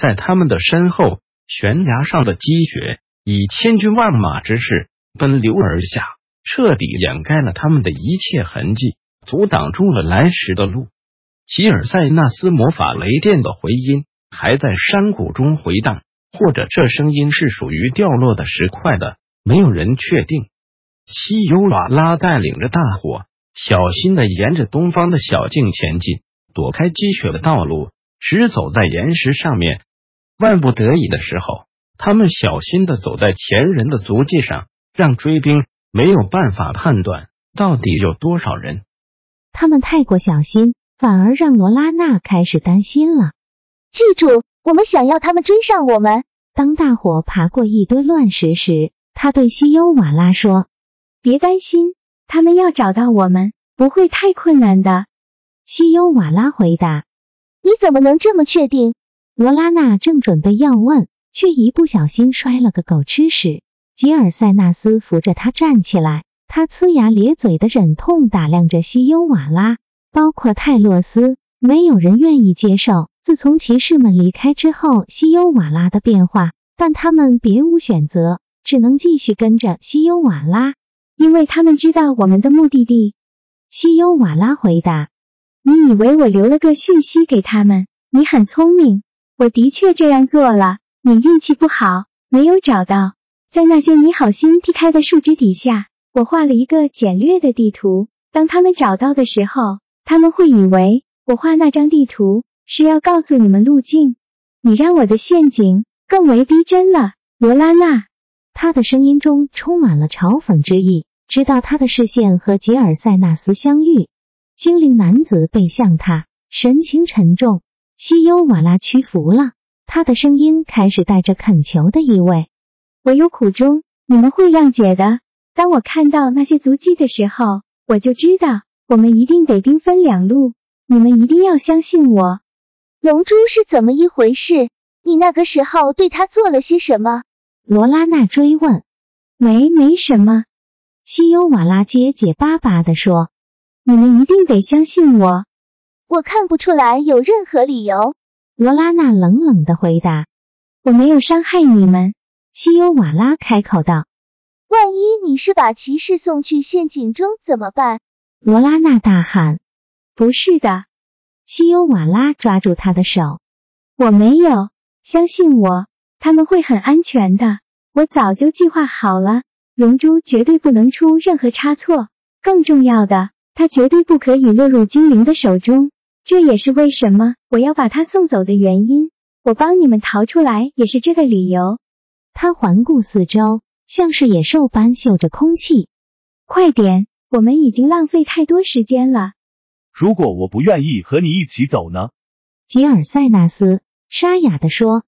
在他们的身后，悬崖上的积雪以千军万马之势奔流而下，彻底掩盖了他们的一切痕迹，阻挡住了来时的路。吉尔塞纳斯魔法雷电的回音还在山谷中回荡，或者这声音是属于掉落的石块的，没有人确定。西尤瓦拉带领着大伙，小心的沿着东方的小径前进，躲开积雪的道路，直走在岩石上面。万不得已的时候，他们小心的走在前人的足迹上，让追兵没有办法判断到底有多少人。他们太过小心，反而让罗拉娜开始担心了。记住，我们想要他们追上我们。当大伙爬过一堆乱石时，他对西优瓦拉说：“别担心，他们要找到我们不会太困难的。”西优瓦拉回答：“你怎么能这么确定？”罗拉娜正准备要问，却一不小心摔了个狗吃屎。吉尔塞纳斯扶着他站起来，他呲牙咧嘴的忍痛打量着西优瓦拉，包括泰洛斯。没有人愿意接受自从骑士们离开之后西优瓦拉的变化，但他们别无选择，只能继续跟着西优瓦拉，因为他们知道我们的目的地。西优瓦拉回答：“你以为我留了个讯息给他们？你很聪明。”我的确这样做了，你运气不好，没有找到。在那些你好心踢开的树枝底下，我画了一个简略的地图。当他们找到的时候，他们会以为我画那张地图是要告诉你们路径。你让我的陷阱更为逼真了，罗拉娜。他的声音中充满了嘲讽之意。直到他的视线和吉尔塞纳斯相遇，精灵男子背向他，神情沉重。西优瓦拉屈服了，他的声音开始带着恳求的意味。我有苦衷，你们会谅解的。当我看到那些足迹的时候，我就知道我们一定得兵分两路。你们一定要相信我。龙珠是怎么一回事？你那个时候对他做了些什么？罗拉娜追问。没，没什么。西优瓦拉结结巴巴的说。你们一定得相信我。我看不出来有任何理由。罗拉娜冷冷的回答：“我没有伤害你们。”西优瓦拉开口道：“万一你是把骑士送去陷阱中怎么办？”罗拉娜大喊：“不是的！”西优瓦拉抓住他的手：“我没有，相信我，他们会很安全的。我早就计划好了，龙珠绝对不能出任何差错。更重要的，他绝对不可以落入精灵的手中。”这也是为什么我要把他送走的原因。我帮你们逃出来也是这个理由。他环顾四周，像是野兽般嗅着空气。快点，我们已经浪费太多时间了。如果我不愿意和你一起走呢？吉尔塞纳斯沙哑地说。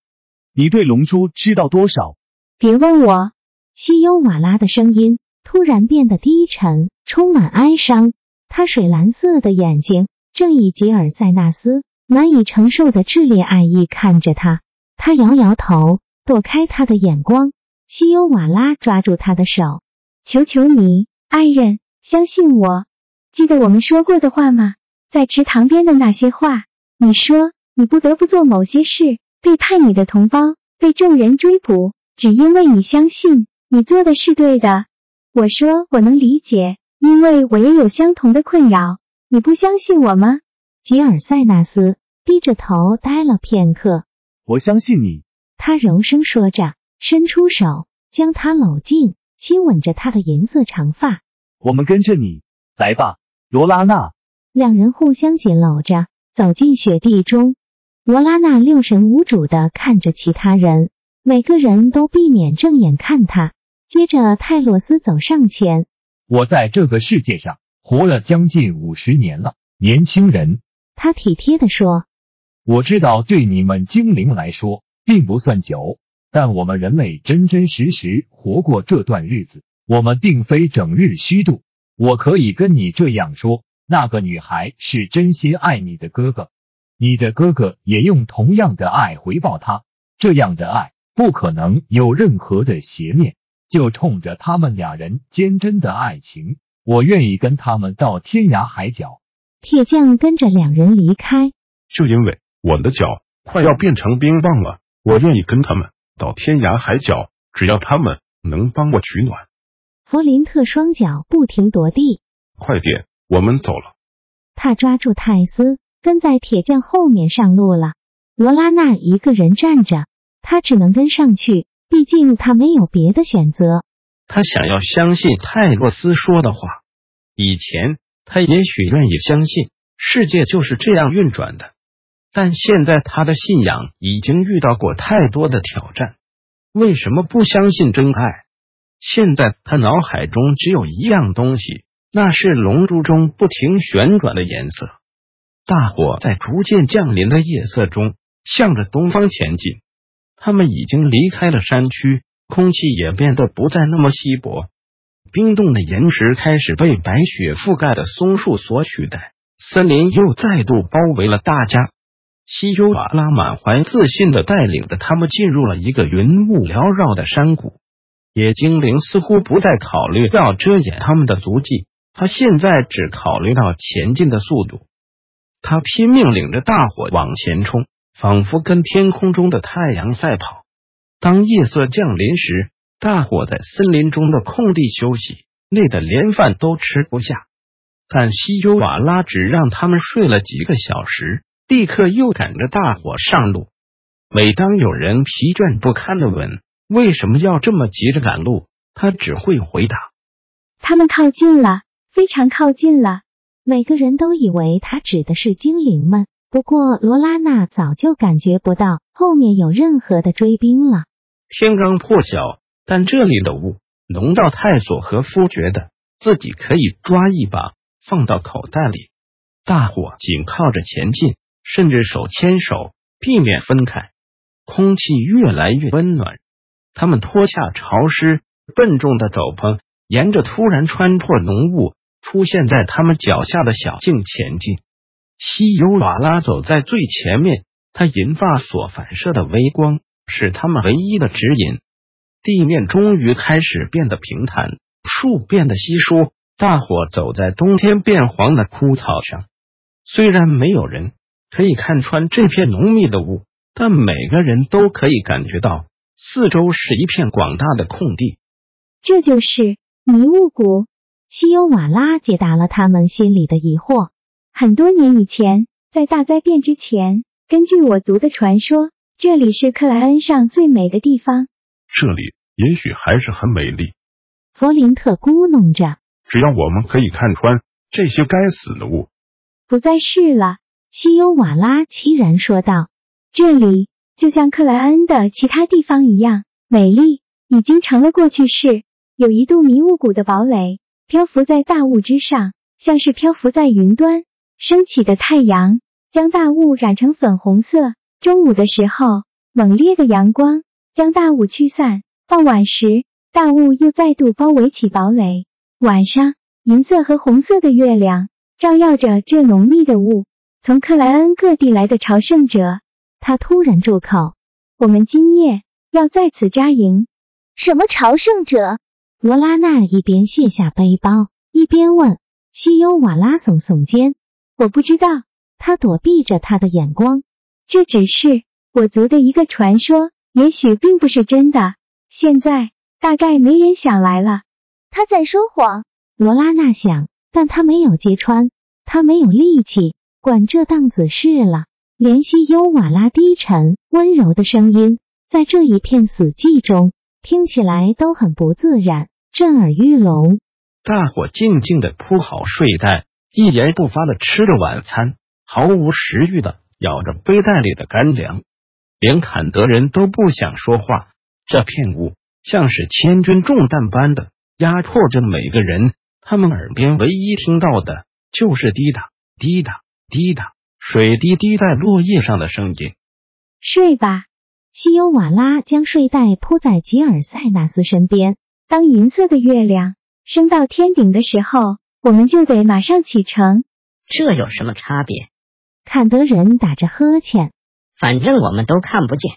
你对龙珠知道多少？别问我。西优瓦拉的声音突然变得低沉，充满哀伤。他水蓝色的眼睛。正以吉尔塞纳斯难以承受的炽烈爱意看着他，他摇摇头，躲开他的眼光。西尤瓦拉抓住他的手，求求你，爱人，相信我。记得我们说过的话吗？在池塘边的那些话。你说你不得不做某些事，背叛你的同胞，被众人追捕，只因为你相信你做的是对的。我说我能理解，因为我也有相同的困扰。你不相信我吗？吉尔塞纳斯低着头呆了片刻。我相信你，他柔声说着，伸出手将他搂进，亲吻着他的银色长发。我们跟着你，来吧，罗拉娜。两人互相紧搂着走进雪地中。罗拉娜六神无主的看着其他人，每个人都避免正眼看他。接着泰洛斯走上前，我在这个世界上。活了将近五十年了，年轻人。他体贴的说：“我知道对你们精灵来说并不算久，但我们人类真真实实活过这段日子。我们并非整日虚度。我可以跟你这样说：那个女孩是真心爱你的哥哥，你的哥哥也用同样的爱回报她。这样的爱不可能有任何的邪念。就冲着他们俩人坚贞的爱情，我愿意跟他们到天涯海角。铁匠跟着两人离开，就因为我的脚快要变成冰棒了，我愿意跟他们到天涯海角，只要他们能帮我取暖。弗林特双脚不停跺地，快点，我们走了。他抓住泰斯，跟在铁匠后面上路了。罗拉娜一个人站着，他只能跟上去。毕竟他没有别的选择。他想要相信泰洛斯说的话。以前他也许愿意相信世界就是这样运转的，但现在他的信仰已经遇到过太多的挑战。为什么不相信真爱？现在他脑海中只有一样东西，那是龙珠中不停旋转的颜色。大火在逐渐降临的夜色中，向着东方前进。他们已经离开了山区，空气也变得不再那么稀薄。冰冻的岩石开始被白雪覆盖的松树所取代，森林又再度包围了大家。西优瓦拉满怀自信的带领着他们进入了一个云雾缭绕的山谷。野精灵似乎不再考虑要遮掩他们的足迹，他现在只考虑到前进的速度。他拼命领着大伙往前冲。仿佛跟天空中的太阳赛跑。当夜色降临时，大伙在森林中的空地休息，累得连饭都吃不下。但西尤瓦拉只让他们睡了几个小时，立刻又赶着大伙上路。每当有人疲倦不堪的问为什么要这么急着赶路，他只会回答：“他们靠近了，非常靠近了。”每个人都以为他指的是精灵们。不过，罗拉娜早就感觉不到后面有任何的追兵了。天刚破晓，但这里的雾浓到泰索和夫觉得自己可以抓一把放到口袋里。大伙紧靠着前进，甚至手牵手，避免分开。空气越来越温暖，他们脱下潮湿笨重的斗篷，沿着突然穿破浓雾出现在他们脚下的小径前进。西尤瓦拉走在最前面，他银发所反射的微光是他们唯一的指引。地面终于开始变得平坦，树变得稀疏。大伙走在冬天变黄的枯草上，虽然没有人可以看穿这片浓密的雾，但每个人都可以感觉到四周是一片广大的空地。这就是迷雾谷。西尤瓦拉解答了他们心里的疑惑。很多年以前，在大灾变之前，根据我族的传说，这里是克莱恩上最美的地方。这里也许还是很美丽。弗林特咕哝着：“只要我们可以看穿这些该死的雾。”不再是了，西优瓦拉凄然说道：“这里就像克莱恩的其他地方一样美丽，已经成了过去式。有一度迷雾谷的堡垒漂浮在大雾之上，像是漂浮在云端。”升起的太阳将大雾染成粉红色。中午的时候，猛烈的阳光将大雾驱散。傍晚时，大雾又再度包围起堡垒。晚上，银色和红色的月亮照耀着这浓密的雾。从克莱恩各地来的朝圣者，他突然住口。我们今夜要在此扎营。什么朝圣者？罗拉娜一边卸下背包，一边问。西优瓦拉耸耸肩。我不知道，他躲避着他的眼光。这只是我族的一个传说，也许并不是真的。现在大概没人想来了。他在说谎，罗拉娜想，但他没有揭穿。他没有力气管这档子事了。怜惜尤瓦拉低沉温柔的声音，在这一片死寂中听起来都很不自然，震耳欲聋。大伙静静的铺好睡袋。一言不发的吃着晚餐，毫无食欲的咬着背带里的干粮，连坎德人都不想说话。这片雾像是千钧重担般的压迫着每个人，他们耳边唯一听到的就是滴答滴答滴答水滴滴在落叶上的声音。睡吧。西尤瓦拉将睡袋铺在吉尔塞纳斯身边。当银色的月亮升到天顶的时候，我们就得马上启程。这有什么差别？坎德人打着呵欠。反正我们都看不见。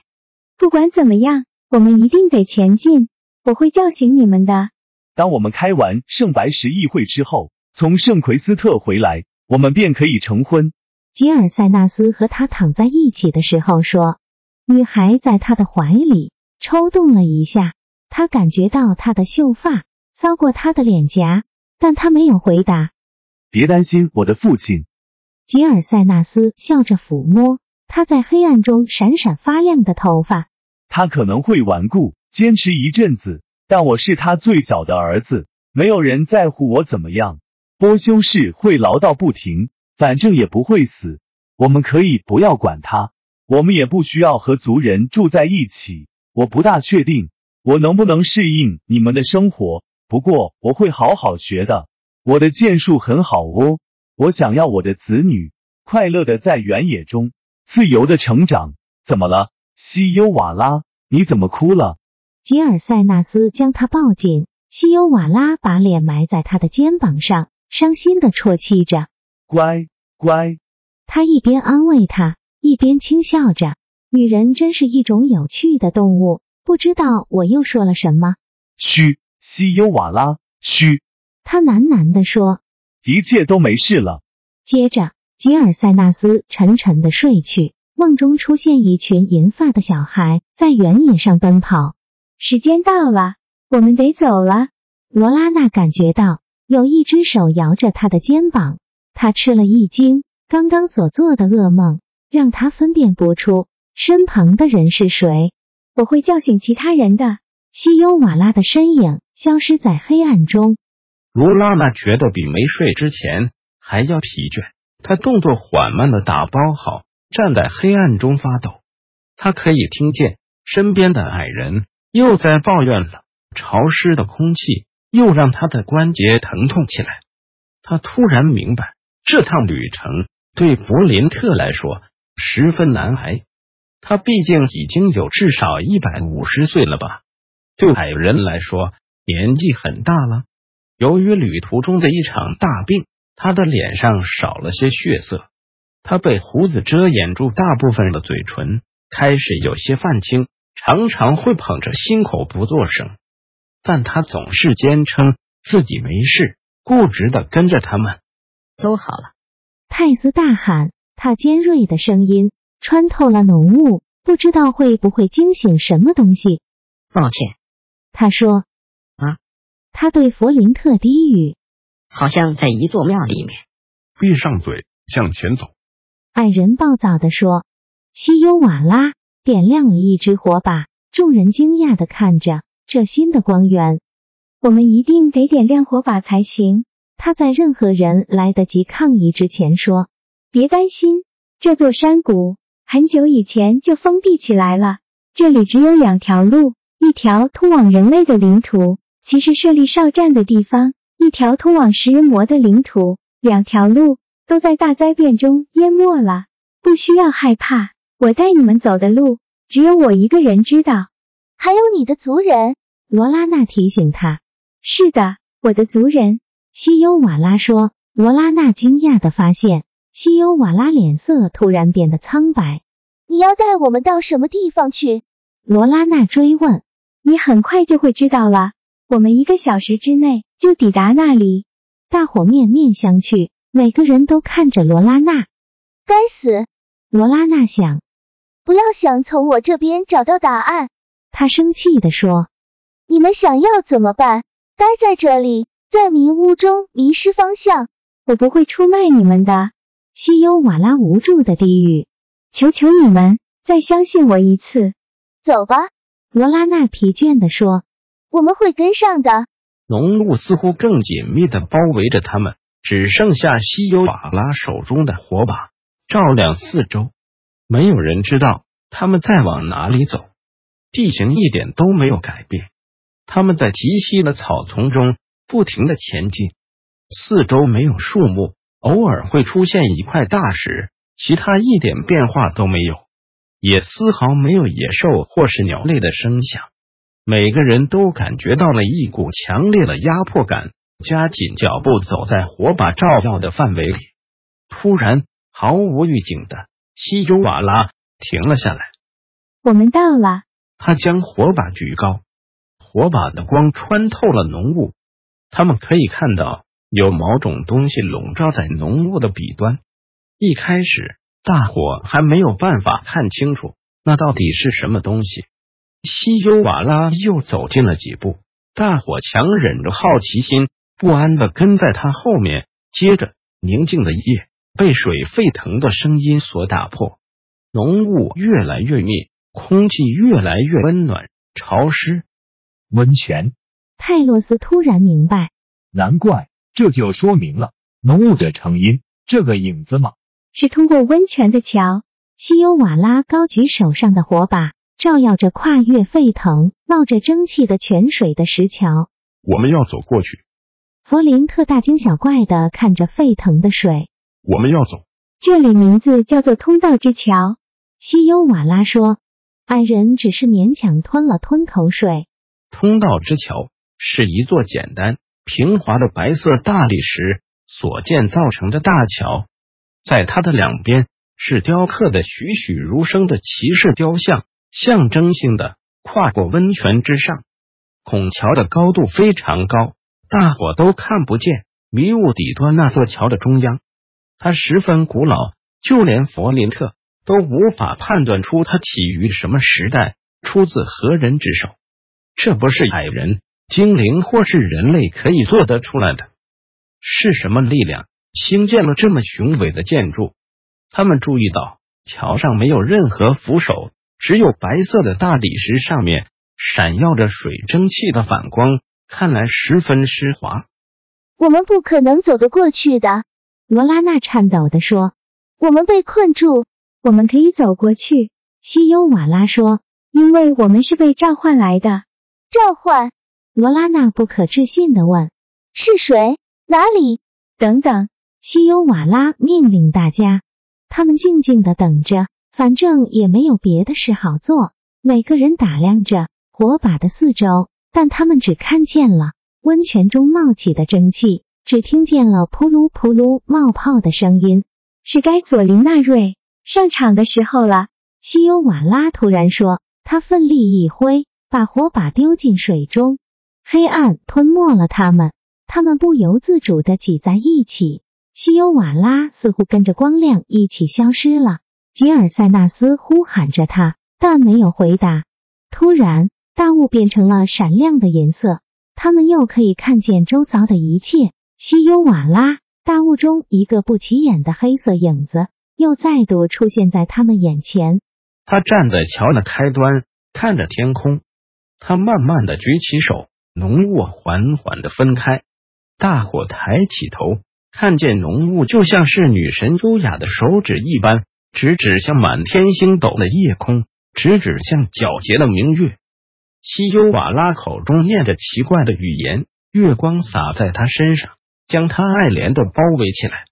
不管怎么样，我们一定得前进。我会叫醒你们的。当我们开完圣白石议会之后，从圣奎斯特回来，我们便可以成婚。吉尔塞纳斯和他躺在一起的时候说：“女孩在他的怀里抽动了一下，他感觉到她的秀发搔过他的脸颊，但他没有回答。别担心，我的父亲。”吉尔塞纳斯笑着抚摸他在黑暗中闪闪发亮的头发。他可能会顽固，坚持一阵子，但我是他最小的儿子，没有人在乎我怎么样。波修士会唠叨不停，反正也不会死。我们可以不要管他，我们也不需要和族人住在一起。我不大确定我能不能适应你们的生活，不过我会好好学的。我的剑术很好哦。我想要我的子女快乐的在原野中自由的成长。怎么了？西优瓦拉，你怎么哭了？吉尔塞纳斯将他抱紧，西优瓦拉把脸埋在他的肩膀上，伤心的啜泣着。乖乖，他一边安慰他，一边轻笑着。女人真是一种有趣的动物。不知道我又说了什么？嘘，西优瓦拉，嘘。他喃喃地说：“一切都没事了。”接着，吉尔塞纳斯沉沉的睡去。梦中出现一群银发的小孩在原野上奔跑。时间到了，我们得走了。罗拉娜感觉到有一只手摇着她的肩膀，她吃了一惊。刚刚所做的噩梦让她分辨不出身旁的人是谁。我会叫醒其他人的。西优瓦拉的身影消失在黑暗中。卢拉娜觉得比没睡之前还要疲倦，她动作缓慢的打包好。站在黑暗中发抖，他可以听见身边的矮人又在抱怨了。潮湿的空气又让他的关节疼痛起来。他突然明白，这趟旅程对弗林特来说十分难挨。他毕竟已经有至少一百五十岁了吧？对矮人来说，年纪很大了。由于旅途中的一场大病，他的脸上少了些血色。他被胡子遮掩住大部分的嘴唇，开始有些泛青，常常会捧着心口不作声。但他总是坚称自己没事，固执的跟着他们。都好了，泰斯大喊，他尖锐的声音穿透了浓雾，不知道会不会惊醒什么东西。抱歉，他说。啊，他对弗林特低语，好像在一座庙里面。闭上嘴，向前走。矮人暴躁地说：“西优瓦拉点亮了一支火把，众人惊讶的看着这新的光源。我们一定得点亮火把才行。”他在任何人来得及抗议之前说：“别担心，这座山谷很久以前就封闭起来了。这里只有两条路，一条通往人类的领土，其实设立哨站的地方；一条通往食人魔的领土。两条路。”都在大灾变中淹没了，不需要害怕。我带你们走的路，只有我一个人知道。还有你的族人，罗拉娜提醒他。是的，我的族人。西优瓦拉说。罗拉娜惊讶的发现，西优瓦拉脸色突然变得苍白。你要带我们到什么地方去？罗拉娜追问。你很快就会知道了。我们一个小时之内就抵达那里。大伙面面相觑。每个人都看着罗拉娜，该死！罗拉娜想，不要想从我这边找到答案。她生气地说：“你们想要怎么办？待在这里，在迷雾中迷失方向。我不会出卖你们的。”西优瓦拉无助的低语：“求求你们，再相信我一次。”走吧，罗拉娜疲倦的说：“我们会跟上的。”浓雾似乎更紧密的包围着他们。只剩下西尤瓦拉手中的火把照亮四周，没有人知道他们在往哪里走。地形一点都没有改变，他们在极稀的草丛中不停的前进。四周没有树木，偶尔会出现一块大石，其他一点变化都没有，也丝毫没有野兽或是鸟类的声响。每个人都感觉到了一股强烈的压迫感，加紧脚步走在火把照耀的范围里。突然，毫无预警的，西尤瓦拉停了下来。我们到了。他将火把举高，火把的光穿透了浓雾，他们可以看到有某种东西笼罩在浓雾的彼端。一开始，大伙还没有办法看清楚那到底是什么东西。西优瓦拉又走近了几步，大伙强忍着好奇心，不安的跟在他后面。接着，宁静的夜被水沸腾的声音所打破，浓雾越来越密，空气越来越温暖潮湿。温泉。泰洛斯突然明白，难怪，这就说明了浓雾的成因。这个影子吗？是通过温泉的桥。西优瓦拉高举手上的火把。照耀着跨越沸腾、冒着蒸汽的泉水的石桥，我们要走过去。弗林特大惊小怪的看着沸腾的水。我们要走，这里名字叫做通道之桥。西优瓦拉说。矮人只是勉强吞了吞口水。通道之桥是一座简单平滑的白色大理石所建造成的大桥，在它的两边是雕刻的栩栩如生的骑士雕像。象征性的跨过温泉之上，孔桥的高度非常高，大伙都看不见迷雾底端那座桥的中央。它十分古老，就连佛林特都无法判断出它起于什么时代，出自何人之手。这不是矮人、精灵或是人类可以做得出来的。是什么力量兴建了这么雄伟的建筑？他们注意到桥上没有任何扶手。只有白色的大理石上面闪耀着水蒸气的反光，看来十分湿滑。我们不可能走得过去的，罗拉娜颤抖的说。我们被困住，我们可以走过去。西优瓦拉说，因为我们是被召唤来的。召唤？罗拉娜不可置信的问。是谁？哪里？等等！西优瓦拉命令大家，他们静静的等着。反正也没有别的事好做，每个人打量着火把的四周，但他们只看见了温泉中冒起的蒸汽，只听见了扑噜扑噜冒泡的声音。是该索林纳瑞上场的时候了。西欧瓦拉突然说，他奋力一挥，把火把丢进水中，黑暗吞没了他们，他们不由自主的挤在一起。西欧瓦拉似乎跟着光亮一起消失了。吉尔塞纳斯呼喊着他，但没有回答。突然，大雾变成了闪亮的颜色，他们又可以看见周遭的一切。西尤瓦拉，大雾中一个不起眼的黑色影子又再度出现在他们眼前。他站在桥的开端，看着天空。他慢慢的举起手，浓雾缓缓的分开。大伙抬起头，看见浓雾就像是女神优雅的手指一般。直指向满天星斗的夜空，直指向皎洁的明月。西尤瓦拉口中念着奇怪的语言，月光洒在他身上，将他爱怜的包围起来。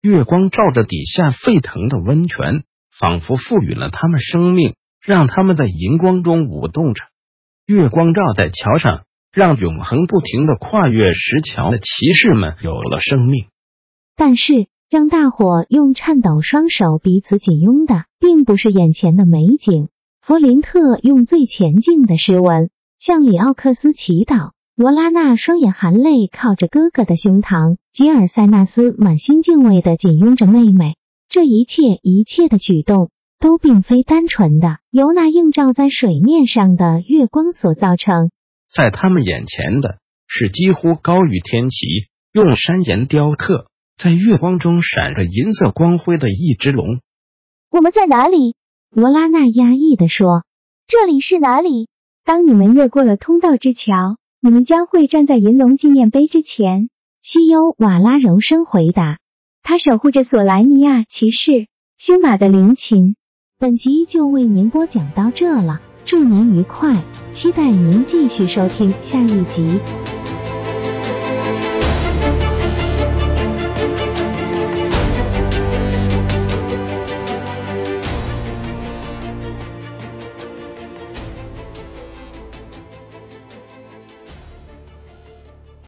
月光照着底下沸腾的温泉，仿佛赋予了他们生命，让他们在银光中舞动着。月光照在桥上，让永恒不停的跨越石桥的骑士们有了生命。但是。让大伙用颤抖双手彼此紧拥的，并不是眼前的美景。弗林特用最前进的诗文向里奥克斯祈祷。罗拉娜双眼含泪，靠着哥哥的胸膛。吉尔塞纳斯满心敬畏的紧拥着妹妹。这一切一切的举动，都并非单纯的由那映照在水面上的月光所造成。在他们眼前的是几乎高于天齐，用山岩雕刻。在月光中闪着银色光辉的一只龙。我们在哪里？罗拉娜压抑的说：“这里是哪里？当你们越过了通道之桥，你们将会站在银龙纪念碑之前。”西优瓦拉柔声回答：“他守护着索莱尼亚骑士星马的灵琴。”本集就为您播讲到这了，祝您愉快，期待您继续收听下一集。